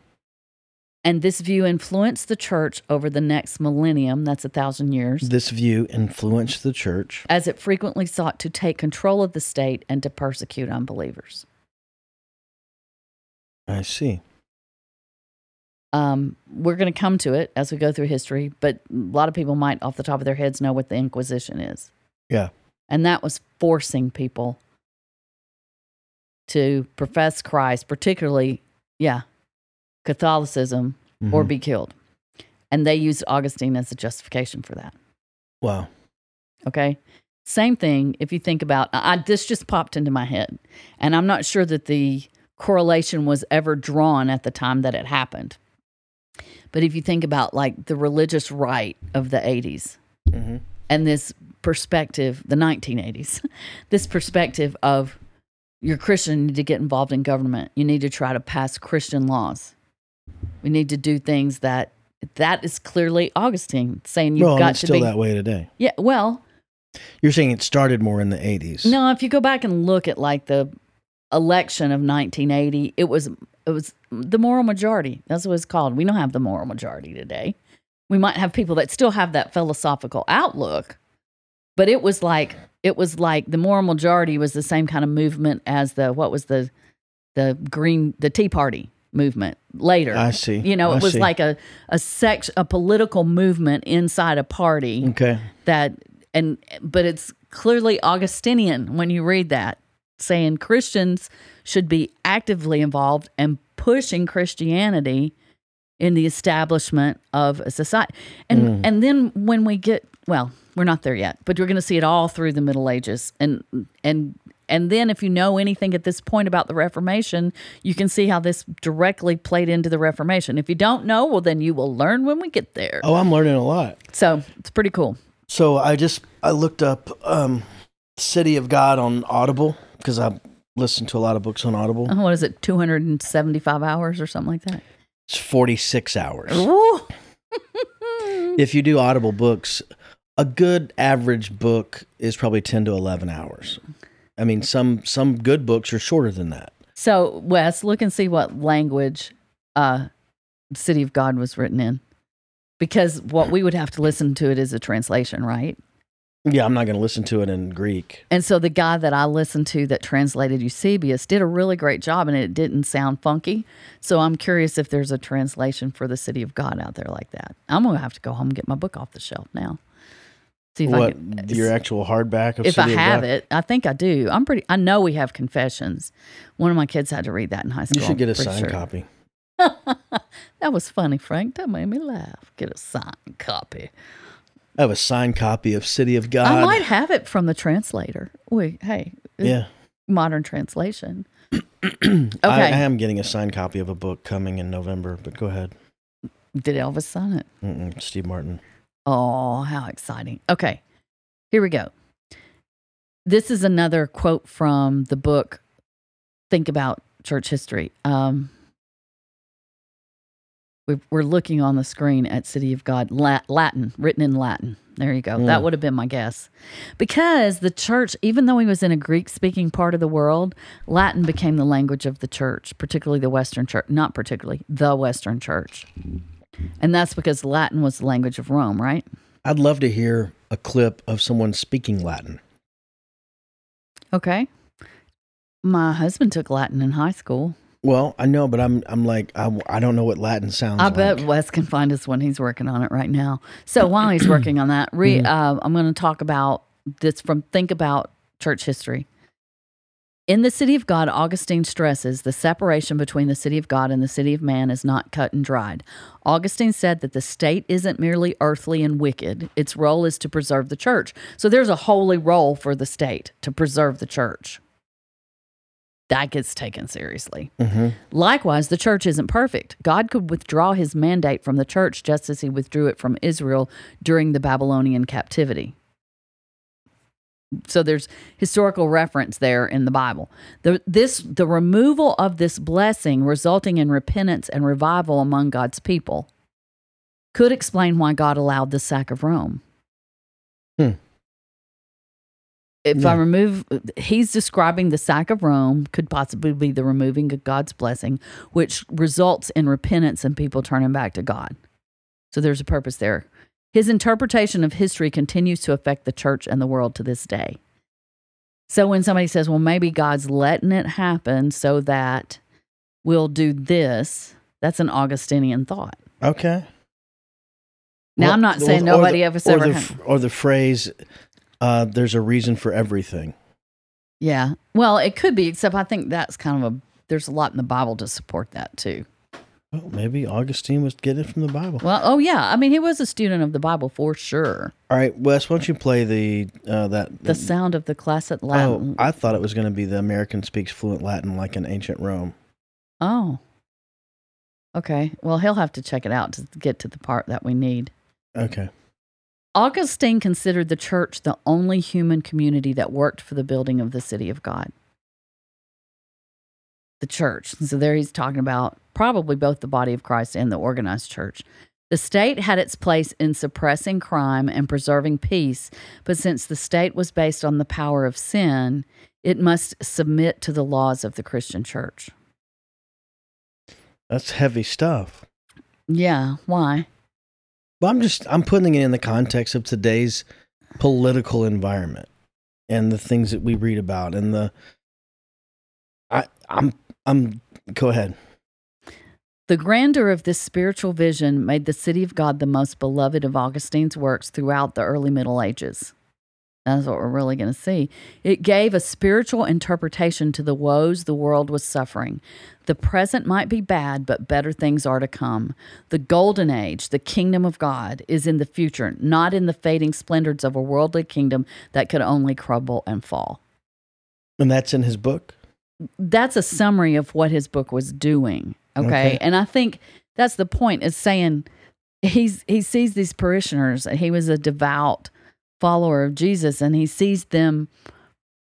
A: And this view influenced the church over the next millennium, that's a thousand years,
B: This view influenced the church.
A: as it frequently sought to take control of the state and to persecute unbelievers.
B: I see.
A: Um, we're going to come to it as we go through history, but a lot of people might, off the top of their heads, know what the Inquisition is.
B: Yeah.
A: And that was forcing people to profess Christ, particularly, yeah, Catholicism, or
B: Mhm.
A: be killed. And they used Augustine as a justification for that.
B: wow.
A: Okay. Same thing if you think about I, this just popped into my head. And I'm not sure that the correlation was ever drawn at the time that it happened. But if you think about like the religious right of the 80s
B: hmm
A: and this perspective, the 1980s, (laughs) this perspective of you're Christian, you need to get involved in government. You need to try to pass Christian laws. We need to do things that that is clearly Augustine saying you've
B: Well,
A: got
B: it's
A: to
B: still
A: be
B: that way today.
A: Yeah, well,
B: You're saying it started more in the 80s.
A: No, if you go back and look at like the election of 1980, it was it was the moral majority. That's what it's called. We don't have the moral majority today. We might have people that still have that philosophical outlook, but it was like it was like the moral majority was the same kind of movement as the what was the the green the Tea Party movement later.
B: I see.
A: you know,
B: I
A: it was
B: see.
A: like a a sex a political movement inside a party
B: Okay.
A: that and but it's clearly augustinian when you read that saying christians should be actively involved and pushing christianity in the establishment of a society and
B: Mm.
A: and then when we get well we're not there yet but we're going to see it all through the middle ages and and and then if you know anything at this point about the reformation you can see how this directly played into the reformation if you don't know well then you will learn when we get there
B: Oh, I'm learning a lot.
A: so it's pretty cool
B: So I just I looked up um, City of God on Audible because I listen to a lot of books on Audible.
A: Uh, what is it 275 hours or something like that
B: It's 46 hours. (laughs) If you do Audible books, a good average book is probably 10 to 11 hours. I mean, some some good books are shorter than that.
A: so wes look and see what language uh city of god was written in. Because what we would have to listen to it is a translation right?
B: Yeah, I'm not going to listen to it in Greek.
A: and so the guy that i listened to that translated eusebius did a really great job and it didn't sound funky. So i'm curious if there's a translation for the city of god out there like that. I'm gonna have to go home and get my book off the shelf now see if i
B: What
A: can uh,
B: your actual hardback of
A: if I
B: City of
A: have it, I think I do. I'm pretty. I know we have confessions. One of my kids had to read that in high school.
B: You should get a signed
A: sure.
B: copy. (laughs)
A: that was funny, Frank. That made me laugh. Get a signed copy.
B: I have a signed copy of City of God.
A: I might have it from the translator. Wait, hey,
B: Yeah.
A: modern translation. (clears throat) (clears throat)
B: I,
A: Okay.
B: I am getting a signed copy of a book coming in November, but go ahead.
A: Did Elvis sign it?
B: Mm-mm, Steve Martin.
A: Oh, how exciting! Okay, Here we go. This is another quote from the book Think About Church History. Um, we- we're looking on the screen at City of God, Latin, written in Latin. There you go. That
B: Mm.
A: would have been my guess. Because the church, even though he was in a Greek speaking part of the world, Latin became the language of the church, particularly the Western church, not particularly, the Western church. And that's because Latin was the language of Rome, right?
B: I'd love to hear a clip of someone speaking Latin.
A: Okay. My husband took Latin in high school.
B: Well, I know, but I'm I'm like I, I don't know what Latin sounds like.
A: I
B: like.
A: bet Wes can find us when he's working on it right now. So while he's working on that, re,
B: Mm-hmm.
A: uh, I'm going to talk about this from Think About Church History. In the city of God, Augustine stresses the separation between the city of God and the city of man is not cut and dried. Augustine said that the state isn't merely earthly and wicked, its role is to preserve the church. So there's a holy role for the state to preserve the church. That gets taken seriously.
B: hmm
A: Likewise, the church isn't perfect. God could withdraw his mandate from the church just as he withdrew it from Israel during the Babylonian captivity. So there's historical reference there in the Bible. The, this, the removal of this blessing resulting in repentance and revival among God's people could explain why God allowed the sack of Rome.
B: Hmm.
A: If I remove, he's describing the sack of Rome could possibly be the removing of God's blessing, which results in repentance and people turning back to God. So there's a purpose there. His interpretation of history continues to affect the church and the world to this day. So when somebody says, well, maybe God's letting it happen so that we'll do this, that's an Augustinian thought.
B: Okay.
A: Now,
B: Well,
A: I'm not saying
B: or
A: nobody
B: the-
A: ever
B: or
A: ever
B: the,
A: had-
B: f- or the phrase, uh, "There's a reason for everything."
A: Yeah. Well, it could be, except I think that's kind of a, there's a lot in the Bible to support that too.
B: Well, maybe Augustine was getting it from the Bible.
A: Well, oh, yeah. I mean, he was a student of the Bible for sure.
B: All right, Wes, why don't you play the uh, that?
A: The sound of the classic Latin?
B: oh,
A: Latin.
B: I thought it was going to be the American speaks fluent Latin like in ancient Rome.
A: Oh. Okay. Well, he'll have to check it out to get to the part that we need.
B: Okay.
A: Augustine considered the church the only human community that worked for the building of the city of God. The church. So there he's talking about probably both the body of Christ and the organized church. The state had its place in suppressing crime and preserving peace, but since the state was based on the power of sin, it must submit to the laws of the Christian church.
B: That's heavy stuff.
A: Yeah, why?
B: Well, I'm just I'm putting it in the context of today's political environment and the things that we read about and the I I'm I'm go ahead.
A: The grandeur of this spiritual vision made the city of God the most beloved of Augustine's works throughout the early Middle Ages. That's what we're really going to see. It gave a spiritual interpretation to the woes the world was suffering. The present might be bad, but better things are to come. The golden age, the kingdom of God, is in the future, not in the fading splendors of a worldly kingdom that could only crumble and fall.
B: And that's in his book.
A: That's a summary of what his book was doing. Okay?
B: Okay.
A: And I think that's the point is saying he's he sees these parishioners and he was a devout follower of Jesus and he sees them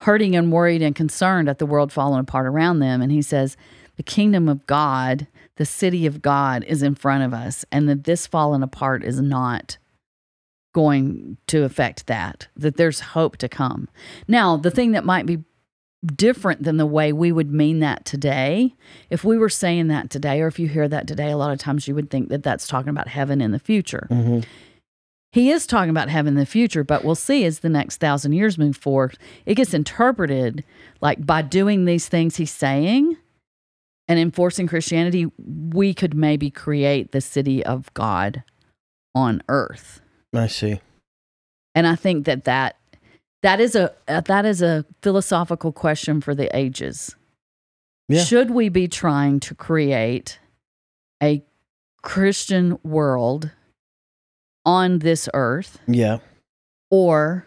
A: hurting and worried and concerned at the world falling apart around them and he says the kingdom of God, the city of God is in front of us and that this falling apart is not going to affect that that there's hope to come. Now, the thing that might be different than the way we would mean that today. If we were saying that today, or if you hear that today, a lot of times you would think that that's talking about heaven in the future.
B: Mm-hmm.
A: He is talking about heaven in the future, but we'll see as the next thousand years move forward, it gets interpreted like by doing these things he's saying and enforcing Christianity, we could maybe create the city of God on earth.
B: I see.
A: And I think that that that is a uh, that is a philosophical question for the ages.
B: Yeah.
A: Should we be trying to create a Christian world on this earth
B: Yeah.
A: or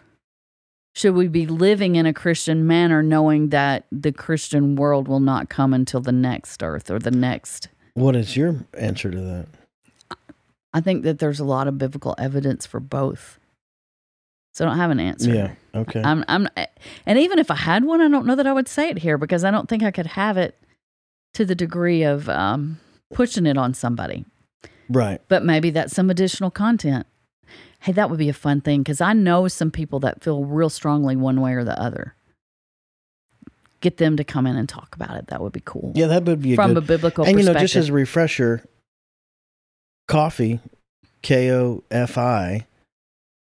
A: should we be living in a Christian manner knowing that the Christian world will not come until the next earth or the next
B: What is your answer to that?
A: I think that there's a lot of biblical evidence for both. So I don't have an answer.
B: Yeah. Okay.
A: I'm, I'm, and even if I had one, I don't know that I would say it here because I don't think I could have it to the degree of um, pushing it on somebody.
B: right.
A: But maybe that's some additional content. Hey, that would be a fun thing because I know some people that feel real strongly one way or the other. Get them to come in and talk about it. That would be cool.
B: Yeah, that would be a
A: From
B: good.
A: a biblical
B: and you know, just as a refresher, Ko-fi, K O F I.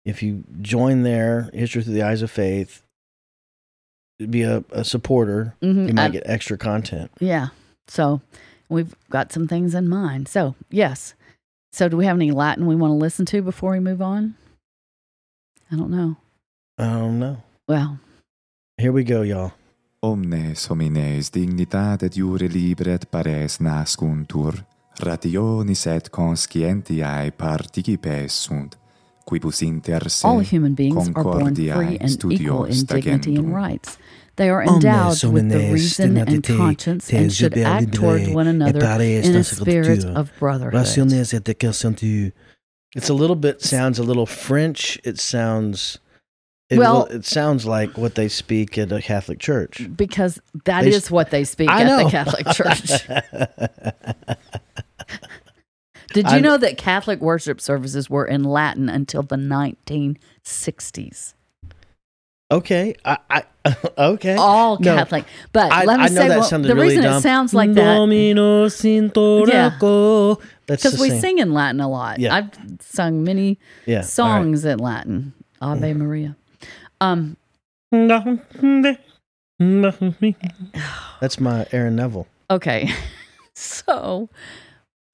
B: If you join there, history through the eyes of faith, be a, a supporter.
A: Mhm,
B: You might
A: I-
B: get extra content.
A: Yeah. So we've got some things in mind. So, yes. So, do we have any Latin we want to listen to before we move on? I don't know.
B: I don't know.
A: Well,
B: Here we go, y'all.
C: Omnes homines dignitate jure libret pares nascuntur, rationis et conscientiae participes sunt, quibus inter se
A: all human beings are born free and equal in dignity and rights. They are endowed with the reason and conscience and should act toward one another in a spirit of brotherhood.
B: Rationes et conscientu. It's a little bit sounds a little French. It sounds it,
A: Well-
B: it sounds like what they speak at a Catholic church.
A: Because that
B: They
A: is
B: s-
A: what they speak
B: I
A: at
B: know.
A: the Catholic Church. (laughs) Did you
B: I-
A: know that Catholic worship services were in Latin until the 1960s?
B: okay, I, I (laughs) okay.
A: All
B: No.
A: Catholic. But
B: I,
A: let me
B: I
A: say, well, the
B: really
A: reason
B: dumb.
A: it sounds like that
B: Domino
A: because we
B: same.
A: sing in Latin a lot.
B: Yeah.
A: I've sung many
B: yeah,
A: songs in Latin. Ave Maria. Um.
B: That's my Aaron Neville.
A: okay. (laughs) so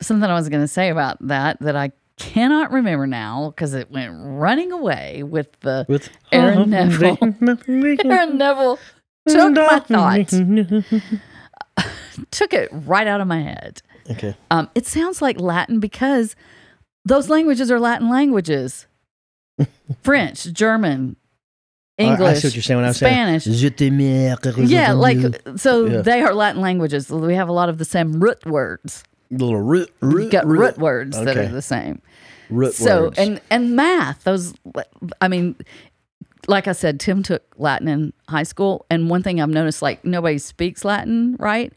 A: something I was going to say about that that I cannot remember now because it went running away with the
B: With
A: Aaron Neville. (laughs) (laughs) Aaron Neville took my thoughts, (laughs) took it right out of my head.
B: Okay.
A: Um, it sounds like Latin because those languages are Latin languages. French, German,
B: I-
A: English,
B: I see what you're saying when I was
A: Spanish.
B: saying.
A: Yeah, like so
B: Yeah.
A: they are Latin languages. We have a lot of the same root words.
B: Little root, root,
A: got root,
B: root,
A: words that are the same.
B: root
A: so
B: words.
A: and and math. Those, I mean, like I said, Tim took Latin in high school, and one thing I've noticed, like nobody speaks Latin, right?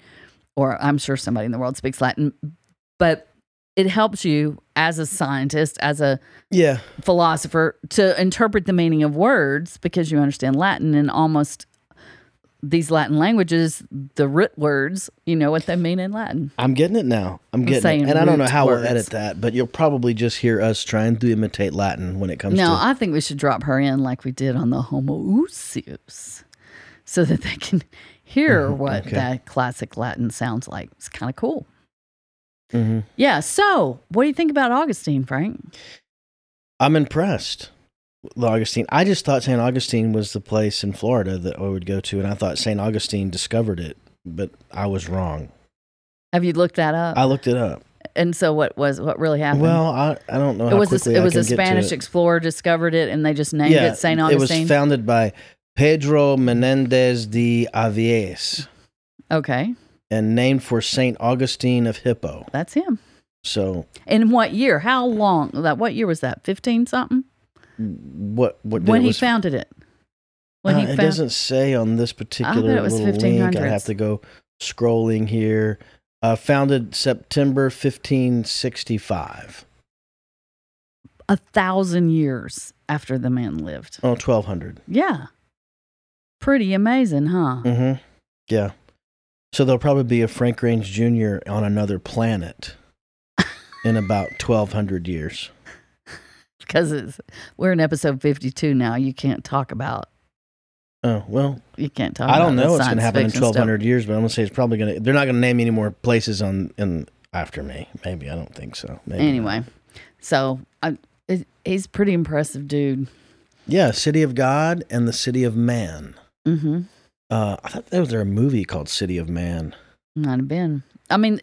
A: Or I'm sure somebody in the world speaks Latin, but it helps you as a scientist, as a
B: yeah,
A: philosopher, to interpret the meaning of words because you understand Latin and almost these Latin languages, the root words, you know what they mean in Latin.
B: I'm getting it now. I'm getting
A: saying
B: it, and I don't know how
A: words.
B: we'll edit that, but you'll probably just hear us trying to imitate Latin when it comes
A: No,
B: to.
A: I think we should drop her in like we did on the Homoousios so that they can hear what
B: okay.
A: that classic Latin sounds like. It's kind of cool.
B: Mhm.
A: Yeah. So, what do you think about Augustine, Frank?
B: I'm impressed with Augustine. I just thought St. Augustine was the place in Florida that I would go to, and I thought St. Augustine discovered it, but I was wrong.
A: Have you looked that up?
B: I looked it up.
A: and so, what was what really happened?
B: Well, I, I don't know.
A: it
B: how
A: was a, it was a Spanish explorer discovered it, and they just named it Saint Augustine.
B: It was founded by Pedro Menendez de Aviles
A: okay,
B: and named for St. Augustine of Hippo.
A: that's him.
B: So
A: In what year? How long? That what year was that? Fifteen something?
B: What what
A: When he
B: was,
A: founded it? When
B: Uh,
A: he
B: it doesn't say on this particular
A: was
B: little link. I have to go scrolling here. Uh, founded September 1565.
A: a thousand years after the man lived.
B: Oh, 1200.
A: Yeah. Pretty amazing, huh?
B: Mm-hmm. Yeah. So there'll probably be a Frank Range Jr. on another planet (laughs) in about 1200 years.
A: Because it's we're in episode fifty-two now. You can't talk about.
B: Oh, well,
A: You can't talk.
B: About I don't know what's going to happen in
A: fiction stuff.
B: 1200 years, but I'm going to say it's probably going to, they're not going to name any more places on, in, after me. Maybe. I don't think so. Maybe not.
A: Anyway, so I, it, he's a pretty impressive dude.
B: Yeah, City of God and the City of Man.
A: Mm-hmm.
B: Uh, I thought there was there a movie called City of Man.
A: Might have been. I mean,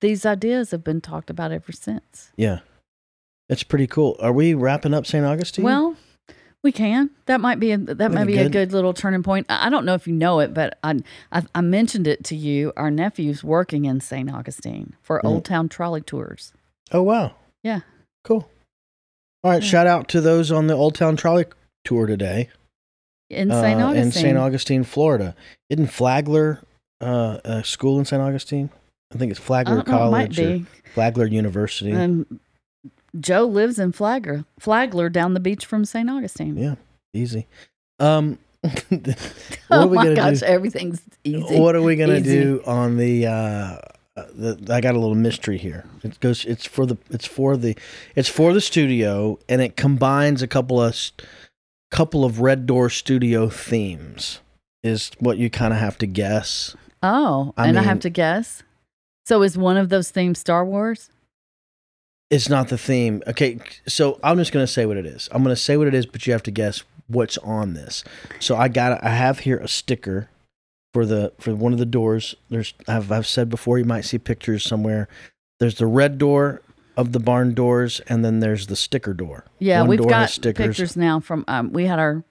A: these ideas have been talked about ever since.
B: Yeah, it's pretty cool. Are we wrapping up St. Augustine?
A: Well, we can. That might be a, that might
B: be
A: be a
B: good.
A: good little turning point. I don't know if you know it, but I I, I mentioned it to you. Our nephew's working in St. Augustine for
B: Mm.
A: Old Town trolley tours.
B: oh wow,
A: Yeah.
B: cool. All right,
A: Yeah.
B: shout out to those on the Old Town Trolley tour today
A: in St.
B: uh,
A: Augustine.
B: in St. Augustine, Florida. Isn't Flagler uh, a school in St. Augustine? I think it's Flagler
A: don't know, it might
B: College or. Flagler University.
A: And Joe lives in Flagler, Flagler down the beach from St. Augustine.
B: Yeah, easy. Um, (laughs) (laughs) what
A: oh
B: are we
A: my
B: gonna
A: gosh,
B: do?
A: everything's easy.
B: What are we gonna
A: Easy.
B: do on the? Uh, the, I got a little mystery here. It goes. It's for the. It's for the. It's for the studio, and it combines a couple of, couple of Red Door Studio themes. Is what you kind of have to guess.
A: Oh,
B: I
A: and I have to guess. So is one of those themes Star Wars?
B: It's not the theme. Okay, so I'm just gonna say what it is. I'm gonna say what it is, but you have to guess what's on this. So I got. I have here a sticker for the for one of the doors. There's. I've I've said before. You might see pictures somewhere. There's the red door of the barn doors, and then there's the sticker door.
A: Yeah,
B: One
A: we've
B: door
A: got
B: stickers.
A: pictures now from. Um, we had our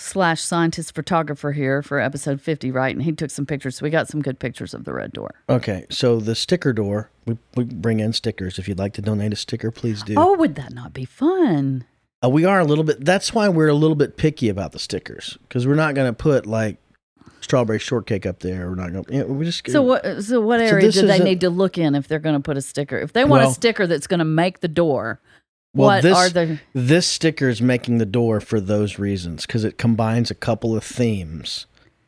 A: slash scientist photographer here for episode 50, right? And he took some pictures. So we got some good pictures of the red door.
B: Okay, so the sticker door. We we bring in stickers. If you'd like to donate a sticker, please do.
A: Oh, would that not be fun?
B: Uh, we are a little bit. That's why we're a little bit picky about the stickers because we're not going to put like strawberry shortcake up there. We're not going. to We just
A: So what? So what area
B: this
A: do they need to look in if they're going to put a sticker? If they want
B: Well-
A: a sticker that's going to make the door,
B: Well,
A: what
B: this
A: are the?
B: this sticker is making the door for those reasons because it combines a couple of themes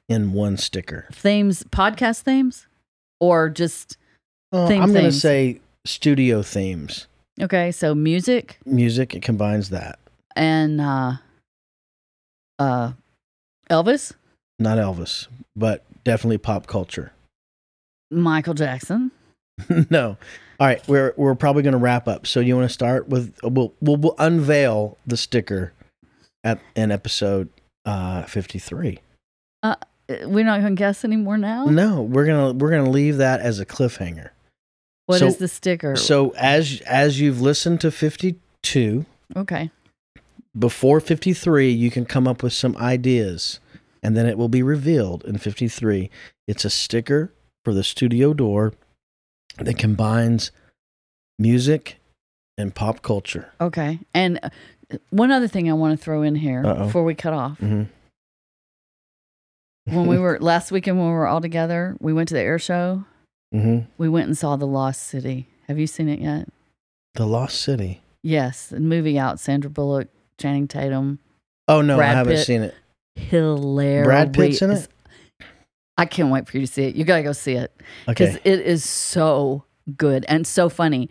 B: in one sticker.
A: themes, podcast themes, or just
B: Uh,
A: Theme
B: I'm going to say studio themes,
A: okay. So music
B: music. It combines that.
A: and uh, uh, Elvis,
B: Not Elvis, but definitely pop culture.
A: Michael Jackson. (laughs)
B: no. All right, we're we're probably going to wrap up. So you want to start with we'll, we'll we'll unveil the sticker at in episode uh 53.
A: Uh, We're not going to guess anymore now.
B: No, we're going to we're going to leave that as a cliffhanger.
A: What is
B: So-
A: the sticker?
B: So as as you've listened to 52,
A: okay.
B: before 53 you can come up with some ideas and then it will be revealed in 53. It's a sticker for the studio door that combines music and pop culture.
A: Okay. And uh, one other thing I want to throw in here
B: Uh-oh.
A: before we cut off.
B: Mhm.
A: When we (laughs) were last weekend when we were all together, we went to the air show.
B: Mhm.
A: We went and saw The Lost City. Have you seen it yet?
B: The Lost City.
A: Yes, the movie out. Sandra Bullock, Channing Tatum.
B: Oh no,
A: Brad
B: I haven't
A: Pitt.
B: seen it.
A: Hilarious.
B: Brad Pitt's in it?
A: I can't wait for you to see it. You got to go see it because
B: Okay.
A: it is so good and so funny.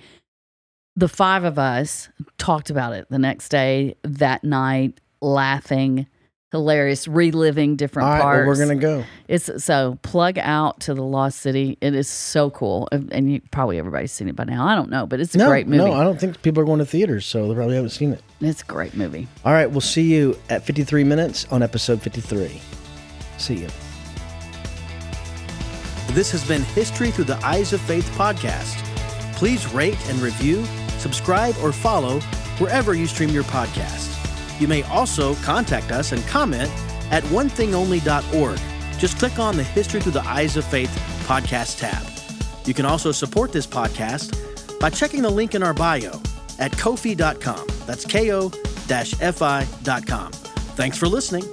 A: The five of us talked about it the next day, that night, laughing, hilarious, reliving different
B: All right,
A: parts.
B: well, we're gonna go.
A: It's so plug out to the Lost City. It is so cool, and and you, probably everybody's seen it by now. I don't know, but it's a
B: no,
A: great movie.
B: no, I don't think people are going to theaters, so they probably haven't seen it.
A: it's a great movie.
B: All right, we'll see you at 53 minutes on episode 53. See you. This has been History Through the Eyes of Faith podcast. Please rate and review, subscribe, or follow wherever you stream your podcast. You may also contact us and comment at onethingonly.org. Just click on the History Through the Eyes of Faith podcast tab. You can also support this podcast by checking the link in our bio at kofi.com. That's ko-fi.com. Thanks for listening.